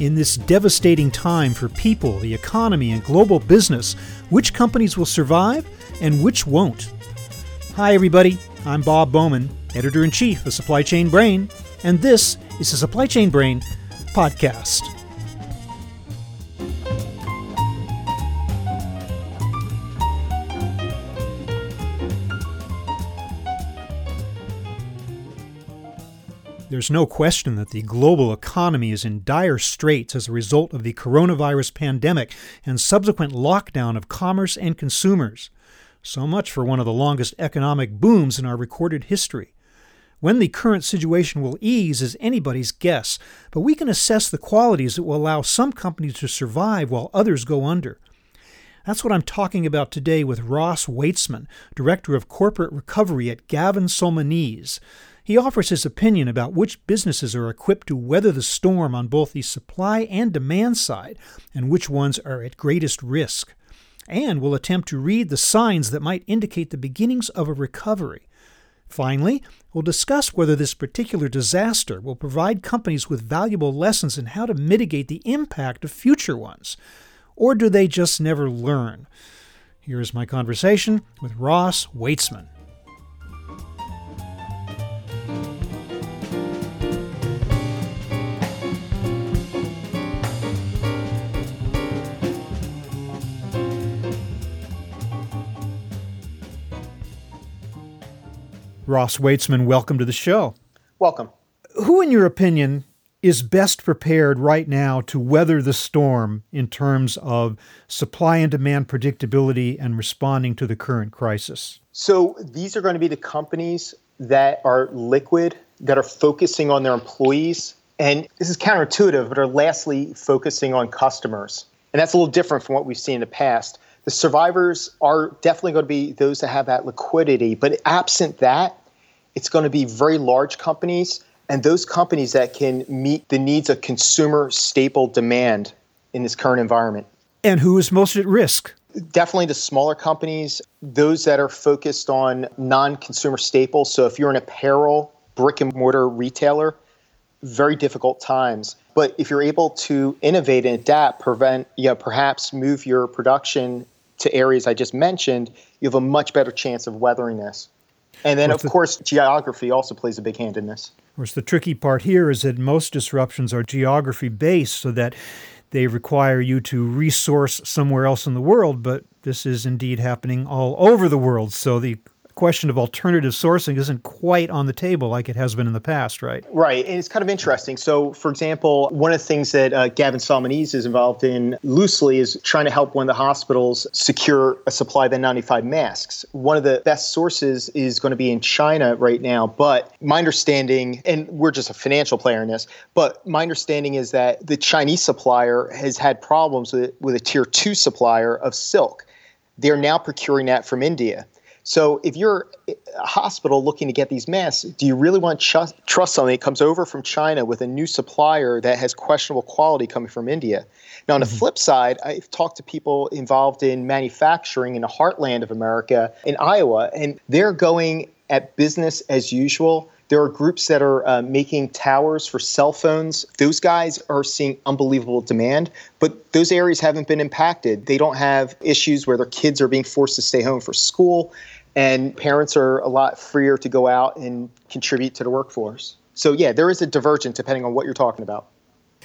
In this devastating time for people, the economy, and global business, which companies will survive and which won't? Hi, everybody. I'm Bob Bowman, editor in chief of Supply Chain Brain, and this is the Supply Chain Brain podcast. There's no question that the global economy is in dire straits as a result of the coronavirus pandemic and subsequent lockdown of commerce and consumers. So much for one of the longest economic booms in our recorded history. When the current situation will ease is anybody's guess, but we can assess the qualities that will allow some companies to survive while others go under. That's what I'm talking about today with Ross Weitzman, Director of Corporate Recovery at Gavin Solmonese. He offers his opinion about which businesses are equipped to weather the storm on both the supply and demand side, and which ones are at greatest risk. And will attempt to read the signs that might indicate the beginnings of a recovery. Finally, we'll discuss whether this particular disaster will provide companies with valuable lessons in how to mitigate the impact of future ones. Or do they just never learn? Here is my conversation with Ross Weitzman. Ross Weitzman, welcome to the show. Welcome. Who, in your opinion, is best prepared right now to weather the storm in terms of supply and demand predictability and responding to the current crisis? So, these are going to be the companies that are liquid, that are focusing on their employees, and this is counterintuitive, but are lastly focusing on customers. And that's a little different from what we've seen in the past. The survivors are definitely going to be those that have that liquidity, but absent that, it's going to be very large companies and those companies that can meet the needs of consumer staple demand in this current environment. And who is most at risk? Definitely the smaller companies, those that are focused on non consumer staples. So if you're an apparel, brick and mortar retailer, very difficult times. But if you're able to innovate and adapt, prevent, you know, perhaps move your production to areas I just mentioned, you have a much better chance of weathering this. And then, of the, course, geography also plays a big hand in this. Of course, the tricky part here is that most disruptions are geography based, so that they require you to resource somewhere else in the world. But this is indeed happening all over the world. So the question of alternative sourcing isn't quite on the table like it has been in the past, right? Right. And it's kind of interesting. So, for example, one of the things that uh, Gavin Solmonese is involved in loosely is trying to help one of the hospitals secure a supply of N95 masks. One of the best sources is going to be in China right now. But my understanding, and we're just a financial player in this, but my understanding is that the Chinese supplier has had problems with, with a tier two supplier of silk. They're now procuring that from India. So if you're a hospital looking to get these masks, do you really want to trust something that comes over from China with a new supplier that has questionable quality coming from India? Now, on the mm-hmm. flip side, I've talked to people involved in manufacturing in the heartland of America, in Iowa, and they're going at business as usual. There are groups that are uh, making towers for cell phones. Those guys are seeing unbelievable demand, but those areas haven't been impacted. They don't have issues where their kids are being forced to stay home for school and parents are a lot freer to go out and contribute to the workforce. So, yeah, there is a divergence depending on what you're talking about.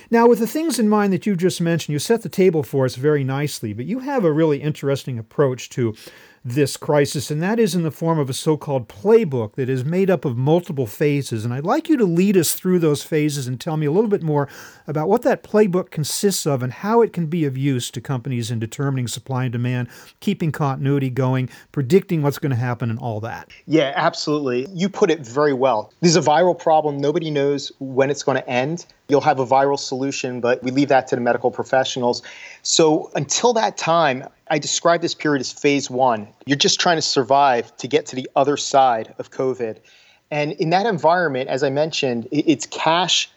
Now, with the things in mind that you just mentioned, you set the table for us very nicely, but you have a really interesting approach to this crisis, and that is in the form of a so called playbook that is made up of multiple phases. And I'd like you to lead us through those phases and tell me a little bit more about what that playbook consists of and how it can be of use to companies in determining supply and demand, keeping continuity going, predicting what's going to happen, and all that. Yeah, absolutely. You put it very well. This is a viral problem. Nobody knows when it's going to end. You'll have a viral solution, but we leave that to the medical professionals. So until that time, I describe this period as phase one. You're just trying to survive to get to the other side of COVID. And in that environment, as I mentioned, it's cash,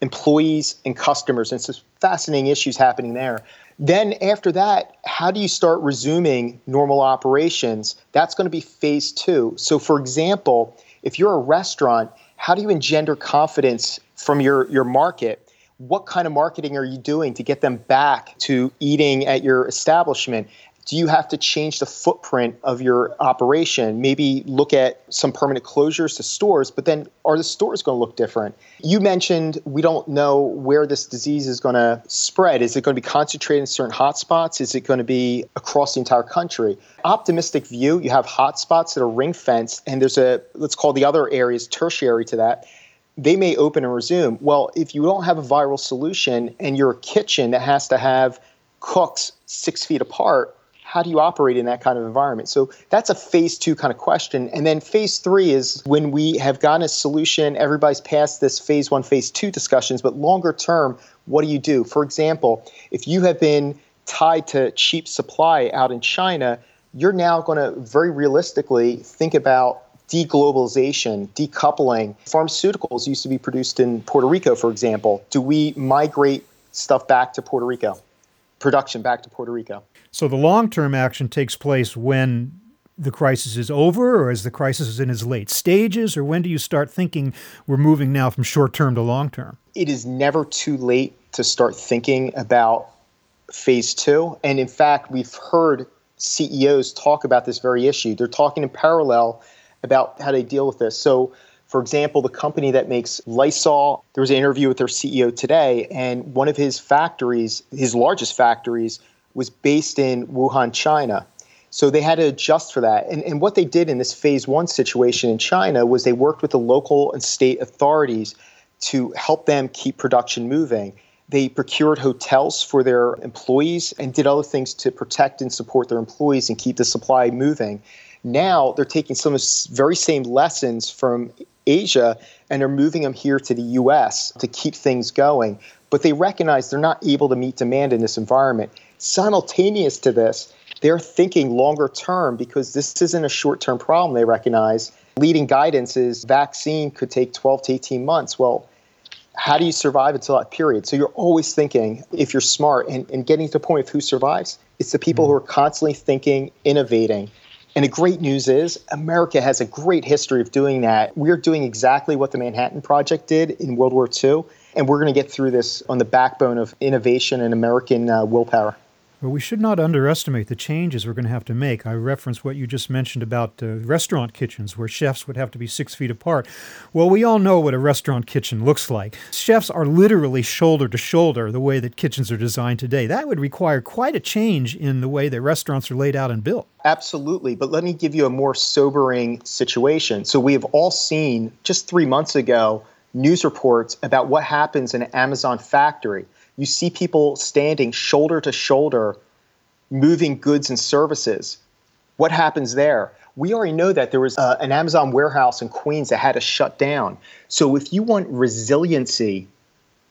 employees, and customers. And some fascinating issues happening there. Then after that, how do you start resuming normal operations? That's going to be phase two. So, for example, if you're a restaurant, how do you engender confidence from your, your market? What kind of marketing are you doing to get them back to eating at your establishment? do you have to change the footprint of your operation? Maybe look at some permanent closures to stores, but then are the stores going to look different? You mentioned we don't know where this disease is going to spread. Is it going to be concentrated in certain hotspots? Is it going to be across the entire country? Optimistic view, you have hotspots that are ring fenced, and there's a, let's call the other areas tertiary to that they may open and resume. Well, if you don't have a viral solution and you're a kitchen that has to have cooks six feet apart, how do you operate in that kind of environment? So that's a phase two kind of question. And then phase three is when we have gotten a solution, everybody's past this phase one, phase two discussions, but longer term, what do you do? For example, if you have been tied to cheap supply out in China, you're now going to very realistically think about deglobalization, decoupling. Pharmaceuticals used to be produced in Puerto Rico, for example. Do we migrate stuff back to Puerto Rico? Production back to Puerto Rico? So the long term action takes place when the crisis is over, or as the crisis is in its late stages, or when do you start thinking we're moving now from short term to long term? It is never too late to start thinking about phase two. And in fact, we've heard CEOs talk about this very issue. They're talking in parallel about how they deal with this. So, for example, the company that makes Lysol, there was an interview with their CEO today, and one of his factories, his largest factories, was based in Wuhan, China. So they had to adjust for that. And, and what they did in this phase one situation in China was they worked with the local and state authorities to help them keep production moving. They procured hotels for their employees and did other things to protect and support their employees and keep the supply moving. Now they're taking some of the very same lessons from Asia and they're moving them here to the US to keep things going. But they recognize they're not able to meet demand in this environment simultaneous to this, they're thinking longer term because this isn't a short term problem they recognize. Leading guidance is vaccine could take 12 to 18 months. Well, how do you survive until that period? So you're always thinking, if you're smart and, and getting to the point of who survives, it's the people who mm-hmm. are constantly thinking, innovating. And the great news is, America has a great history of doing that. We're doing exactly what the Manhattan Project did in World War II, and we're going to get through this on the backbone of innovation and American uh, willpower. Well, we should not underestimate the changes we're going to have to make. I referenced what you just mentioned about uh, restaurant kitchens where chefs would have to be six feet apart. Well, we all know what a restaurant kitchen looks like. Chefs are literally shoulder to shoulder the way that kitchens are designed today. That would require quite a change in the way that restaurants are laid out and built. Absolutely. But let me give you a more sobering situation. So, we have all seen just three months ago news reports about what happens in an Amazon factory you see people standing shoulder to shoulder moving goods and services. What happens there? We already know that there was uh, an Amazon warehouse in Queens that had to shut down. So if you want resiliency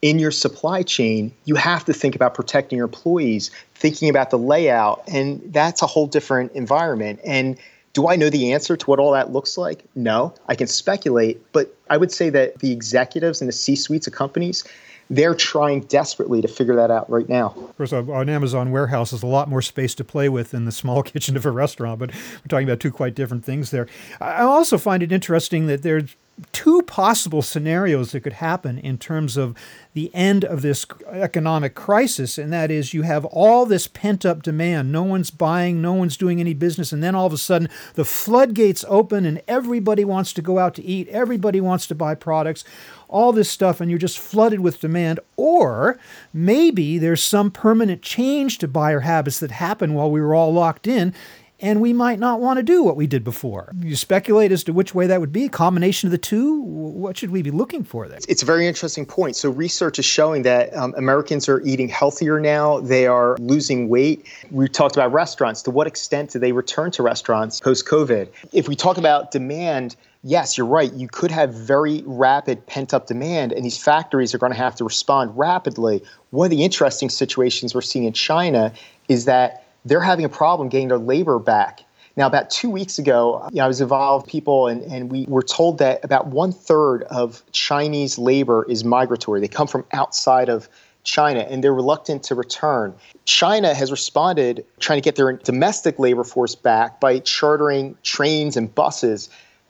in your supply chain, you have to think about protecting your employees, thinking about the layout, and that's a whole different environment. And do I know the answer to what all that looks like? No, I can speculate, but I would say that the executives and the C suites of companies they're trying desperately to figure that out right now. Of course, uh, an Amazon warehouse is a lot more space to play with than the small kitchen of a restaurant, but we're talking about two quite different things there. I also find it interesting that there's two possible scenarios that could happen in terms of the end of this economic crisis, and that is you have all this pent up demand. No one's buying, no one's doing any business, and then all of a sudden the floodgates open and everybody wants to go out to eat, everybody wants to buy products all this stuff and you're just flooded with demand. Or maybe there's some permanent change to buyer habits that happened while we were all locked in and we might not want to do what we did before. You speculate as to which way that would be, a combination of the two? What should we be looking for there? It's a very interesting point. So, research is showing that um, Americans are eating healthier now, they are losing weight. We talked about restaurants. To what extent do they return to restaurants post COVID? If we talk about demand, yes, you're right. You could have very rapid pent up demand, and these factories are going to have to respond rapidly. One of the interesting situations we're seeing in China is that they're having a problem getting their labor back. Now, about two weeks ago, you know, I was involved people, and, and we were told that about one third of Chinese labor is migratory. They come from outside of China and they're reluctant to return. China has responded trying to get their domestic labor force back by chartering trains and buses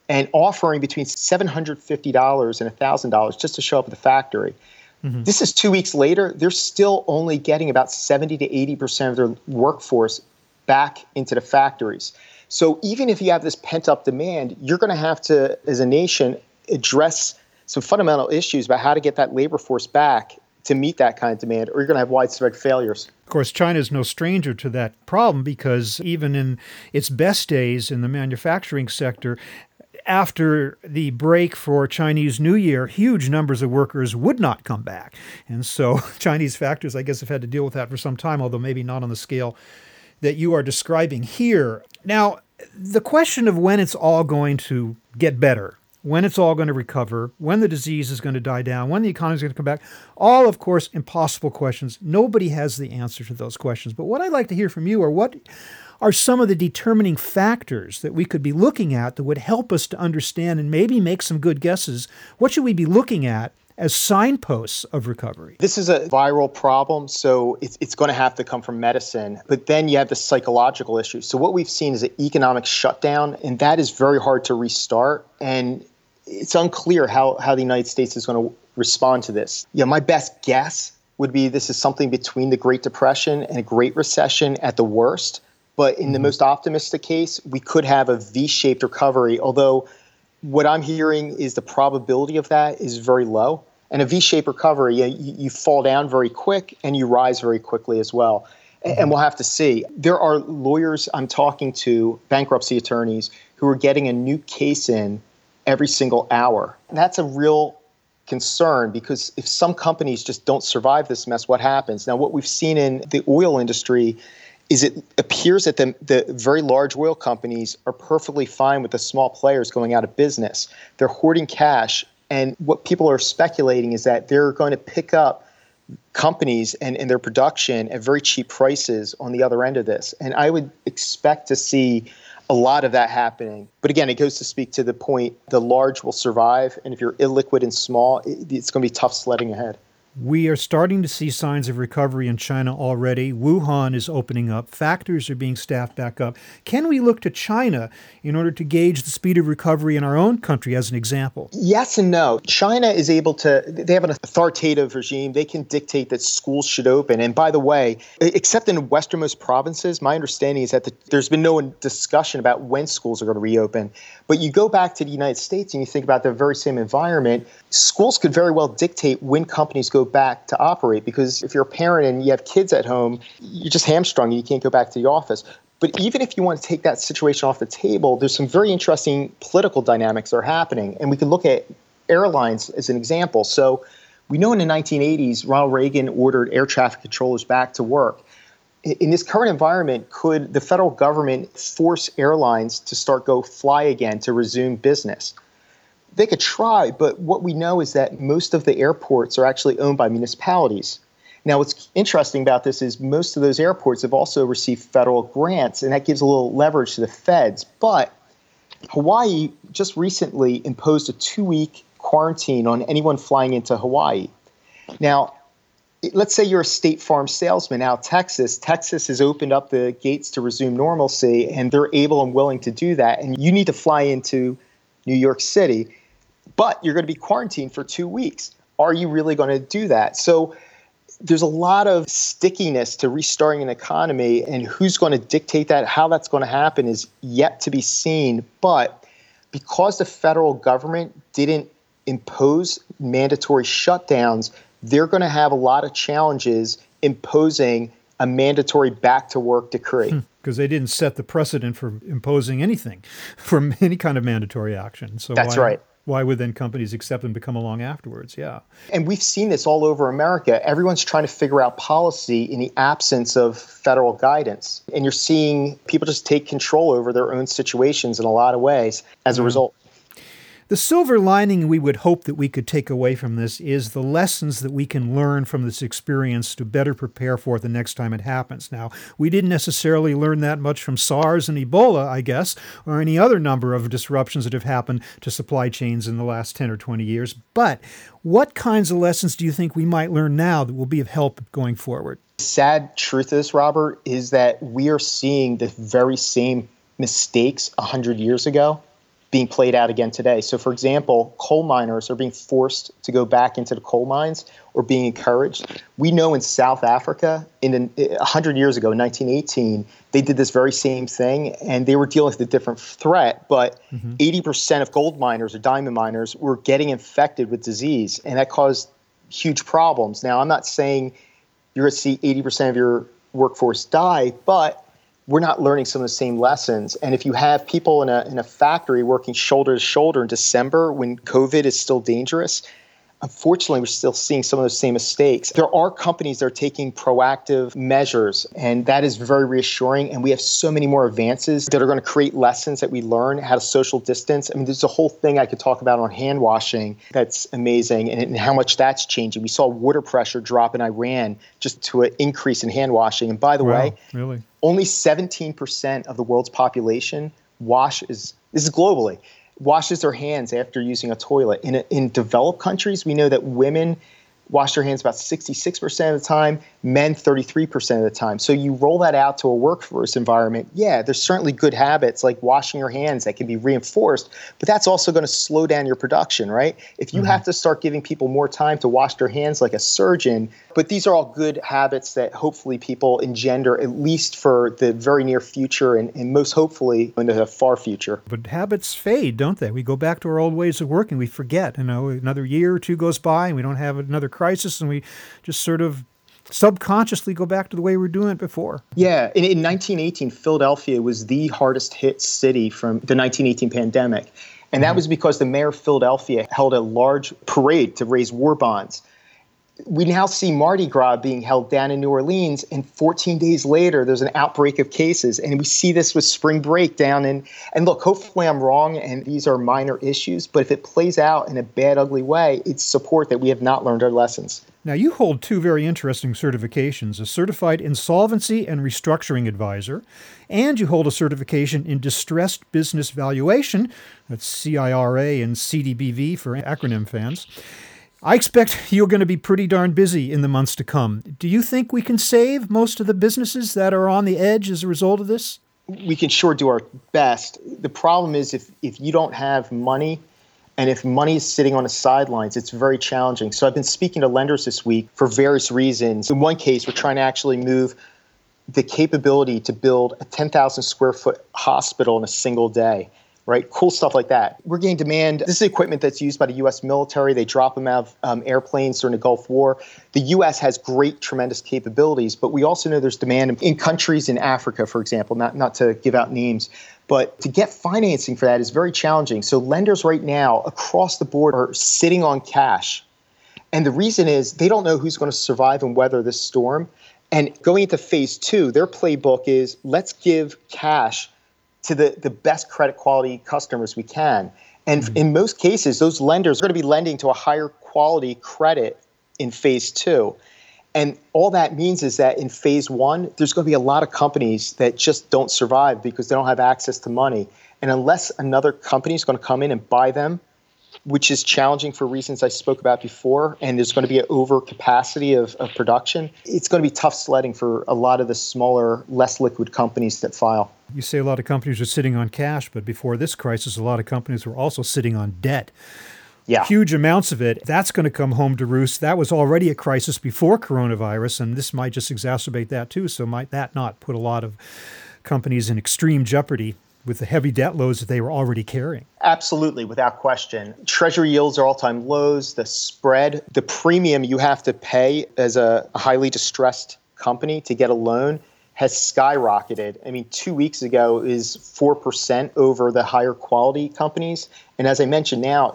and offering between $750 and $1,000 just to show up at the factory. Mm-hmm. This is two weeks later. They're still only getting about 70 to 80% of their workforce back into the factories. So even if you have this pent up demand, you're going to have to, as a nation, address some fundamental issues about how to get that labor force back to meet that kind of demand, or you're going to have widespread failures. Of course, China is no stranger to that problem because even in its best days in the manufacturing sector, after the break for Chinese New Year, huge numbers of workers would not come back. And so Chinese factories, I guess, have had to deal with that for some time, although maybe not on the scale that you are describing here. Now, the question of when it's all going to get better, when it's all going to recover, when the disease is going to die down, when the economy is going to come back, all, of course, impossible questions. Nobody has the answer to those questions. But what I'd like to hear from you are what are some of the determining factors that we could be looking at that would help us to understand and maybe make some good guesses? What should we be looking at as signposts of recovery? This is a viral problem, so it's, it's going to have to come from medicine. But then you have the psychological issue. So, what we've seen is an economic shutdown, and that is very hard to restart. And it's unclear how, how the United States is going to respond to this. Yeah, my best guess would be this is something between the Great Depression and a Great Recession at the worst. But in the mm-hmm. most optimistic case, we could have a V shaped recovery, although what I'm hearing is the probability of that is very low. And a V shaped recovery, you, you, fall down very quick and you rise very quickly as well. Mm-hmm. And we'll have to see. There are lawyers I'm talking to, bankruptcy attorneys, who are getting a new case in every single hour. That's a real concern because if some companies just don't survive this mess, what happens? Now, what we've seen in the oil industry is it appears that the, the very large oil companies are perfectly fine with the small players going out of business. They're hoarding cash. And what people are speculating is that they're going to pick up companies and, and their production at very cheap prices on the other end of this. And I would expect to see a lot of that happening. But again, it goes to speak to the point the large will survive. And if you're illiquid and small, it's going to be tough sledding ahead. We are starting to see signs of recovery in China already. Wuhan is opening up. Factories are being staffed back up. Can we look to China in order to gauge the speed of recovery in our own country as an example? Yes and no. China is able to, they have an authoritative regime. They can dictate that schools should open. And by the way, except in westernmost provinces, my understanding is that the, there's been no discussion about when schools are going to reopen. But you go back to the United States and you think about the very same environment, schools could very well dictate when companies go back to operate because if you're a parent and you have kids at home, you're just hamstrung. You can't go back to the office. But even if you want to take that situation off the table, there's some very interesting political dynamics that are happening. And we can look at airlines as an example. So we know in the 1980s, Ronald Reagan ordered air traffic controllers back to work. In this current environment, could the federal government force airlines to start go fly again to resume business? They could try, but what we know is that most of the airports are actually owned by municipalities. Now, what's interesting about this is most of those airports have also received federal grants, and that gives a little leverage to the feds. But Hawaii just recently imposed a two week quarantine on anyone flying into Hawaii. Now, let's say you're a State Farm salesman out Texas. Texas has opened up the gates to resume normalcy, and they're able and willing to do that. And you need to fly into New York City but you're going to be quarantined for two weeks. Are you really going to do that? So there's a lot of stickiness to restarting an economy, and who's going to dictate that, how that's going to happen is yet to be seen. But because the federal government didn't impose mandatory shutdowns, they're going to have a lot of challenges imposing a mandatory back to work decree. Because hmm, they didn't set the precedent for imposing anything, for any kind of mandatory action. So that's why, right why would then companies accept and become along afterwards? Yeah. And we've seen this all over America. Everyone's trying to figure out policy in the absence of federal guidance. And you're seeing people just take control over their own situations in a lot of ways as a mm-hmm. result. The silver lining we would hope that we could take away from this is the lessons that we can learn from this experience to better prepare for it the next time it happens. Now, we didn't necessarily learn that much from SARS and Ebola, I guess, or any other number of disruptions that have happened to supply chains in the last 10 or 20 years. But what kinds of lessons do you think we might learn now that will be of help going forward? Sad truth is, Robert, is that we are seeing the very same mistakes 100 years ago being played out again today. So, for example, coal miners are being forced to go back into the coal mines or being encouraged. We know in South Africa, in 100 years ago, in 1918, they did this very same thing and they were dealing with a different threat. But mm-hmm. 80% of gold miners or diamond miners were getting infected with disease, and that caused huge problems. Now, I'm not saying you're going to see 80% of your workforce die, but we're not learning some of the same lessons. And if you have people in a, in a factory working shoulder to shoulder in December when COVID is still dangerous, unfortunately, we're still seeing some of those same mistakes. There are companies that are taking proactive measures, and that is very reassuring. And we have so many more advances that are going to create lessons that we learn how to social distance. I mean, there's a whole thing I could talk about on hand washing that's amazing and, and how much that's changing. We saw water pressure drop in Iran just to an increase in hand washing. And by the wow, way, really? Only 17% of the world's population washes, this is globally, washes their hands after using a toilet. In, in developed countries, we know that women wash their hands about 66% of the time, men 33% of the time. So you roll that out to a workforce environment. Yeah, there's certainly good habits like washing your hands that can be reinforced, but that's also going to slow down your production, right? If you mm-hmm. have to start giving people more time to wash their hands like a surgeon, but these are all good habits that hopefully people engender at least for the very near future and, and most hopefully in the far future. But habits fade, don't they? We go back to our old ways of working. We forget, you know, another year or two goes by and we don't have another crisis and we just sort of subconsciously go back to the way we were doing it before. Yeah, in, in 1918, Philadelphia was the hardest hit city from the 1918 pandemic. And that mm-hmm. was because the mayor of Philadelphia held a large parade to raise war bonds we now see Mardi Gras being held down in New Orleans, and 14 days later, there's an outbreak of cases. And we see this with spring break down in. And look, hopefully I'm wrong, and these are minor issues, but if it plays out in a bad, ugly way, it's support that we have not learned our lessons. Now, you hold two very interesting certifications a certified insolvency and restructuring advisor, and you hold a certification in distressed business valuation. That's CIRA and CDBV for acronym fans. I expect you're going to be pretty darn busy in the months to come. Do you think we can save most of the businesses that are on the edge as a result of this? We can sure do our best. The problem is if, if you don't have money and if money is sitting on the sidelines, it's very challenging. So I've been speaking to lenders this week for various reasons. In one case, we're trying to actually move the capability to build a 10,000 square foot hospital in a single day right? Cool stuff like that. We're getting demand. This is equipment that's used by the U.S. military. They drop them out of um, airplanes during the Gulf War. The U.S. has great, tremendous capabilities, but we also know there's demand in countries in Africa, for example, not, not to give out names. But to get financing for that is very challenging. So lenders right now across the board are sitting on cash. And the reason is they don't know who's going to survive and weather this storm. And going into phase two, their playbook is let's give cash to the, the best credit quality customers we can. And mm-hmm. in most cases, those lenders are going to be lending to a higher quality credit in phase two. And all that means is that in phase one, there's going to be a lot of companies that just don't survive because they don't have access to money. And unless another company is going to come in and buy them, which is challenging for reasons I spoke about before, and there's going to be an overcapacity of, of production, it's going to be tough sledding for a lot of the smaller, less liquid companies that file. You say a lot of companies are sitting on cash, but before this crisis, a lot of companies were also sitting on debt. Yeah. Huge amounts of it. That's going to come home to roost. That was already a crisis before coronavirus, and this might just exacerbate that too. So, might that not put a lot of companies in extreme jeopardy with the heavy debt loads that they were already carrying? Absolutely, without question. Treasury yields are all time lows. The spread, the premium you have to pay as a highly distressed company to get a loan has skyrocketed. I mean, two weeks ago is 4% over the higher quality companies. And as I mentioned now,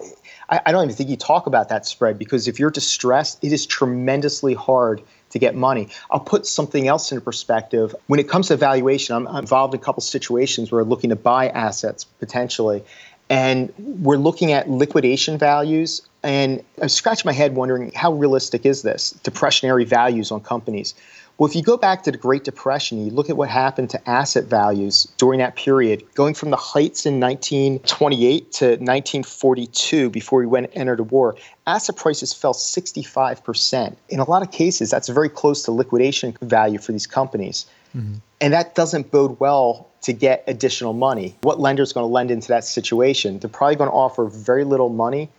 I, I, don't even think you talk about that spread because if you're distressed, it is tremendously hard to get money. I'll put something else into perspective. When it comes to valuation, I'm, I'm involved in a couple situations where we're looking to buy assets potentially. And we're looking at liquidation values. And I scratch my head wondering how realistic is this? Depressionary values on companies. Well, if you go back to the Great Depression, you look at what happened to asset values during that period, going from the heights in 1928 to 1942 before we went entered a war, asset prices fell 65%. In a lot of cases, that's very close to liquidation value for these companies. Mm-hmm. And that doesn't bode well to get additional money. What lender is going to lend into that situation? They're probably going to offer very little money,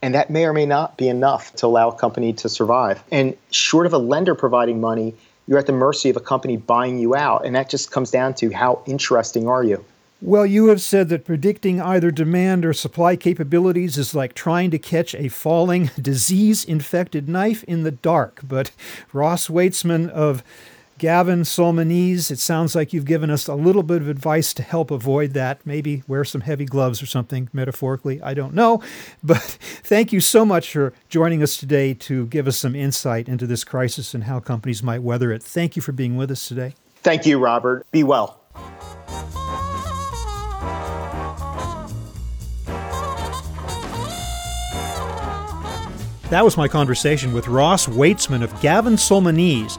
and that may or may not be enough to allow a company to survive. And short of a lender providing money, you're at the mercy of a company buying you out. And that just comes down to how interesting are you? Well, you have said that predicting either demand or supply capabilities is like trying to catch a falling, disease infected knife in the dark. But Ross Weitzman of Gavin Solmonese, it sounds like you've given us a little bit of advice to help avoid that. Maybe wear some heavy gloves or something, metaphorically. I don't know. But thank you so much for joining us today to give us some insight into this crisis and how companies might weather it. Thank you for being with us today. Thank you, Robert. Be well. That was my conversation with Ross Weitzman of Gavin Solmonese,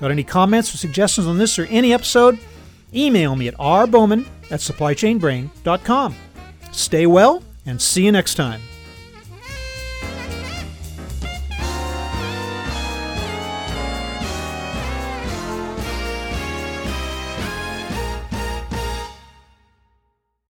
Got any comments or suggestions on this or any episode? Email me at rbowman at supplychainbrain.com. Stay well and see you next time.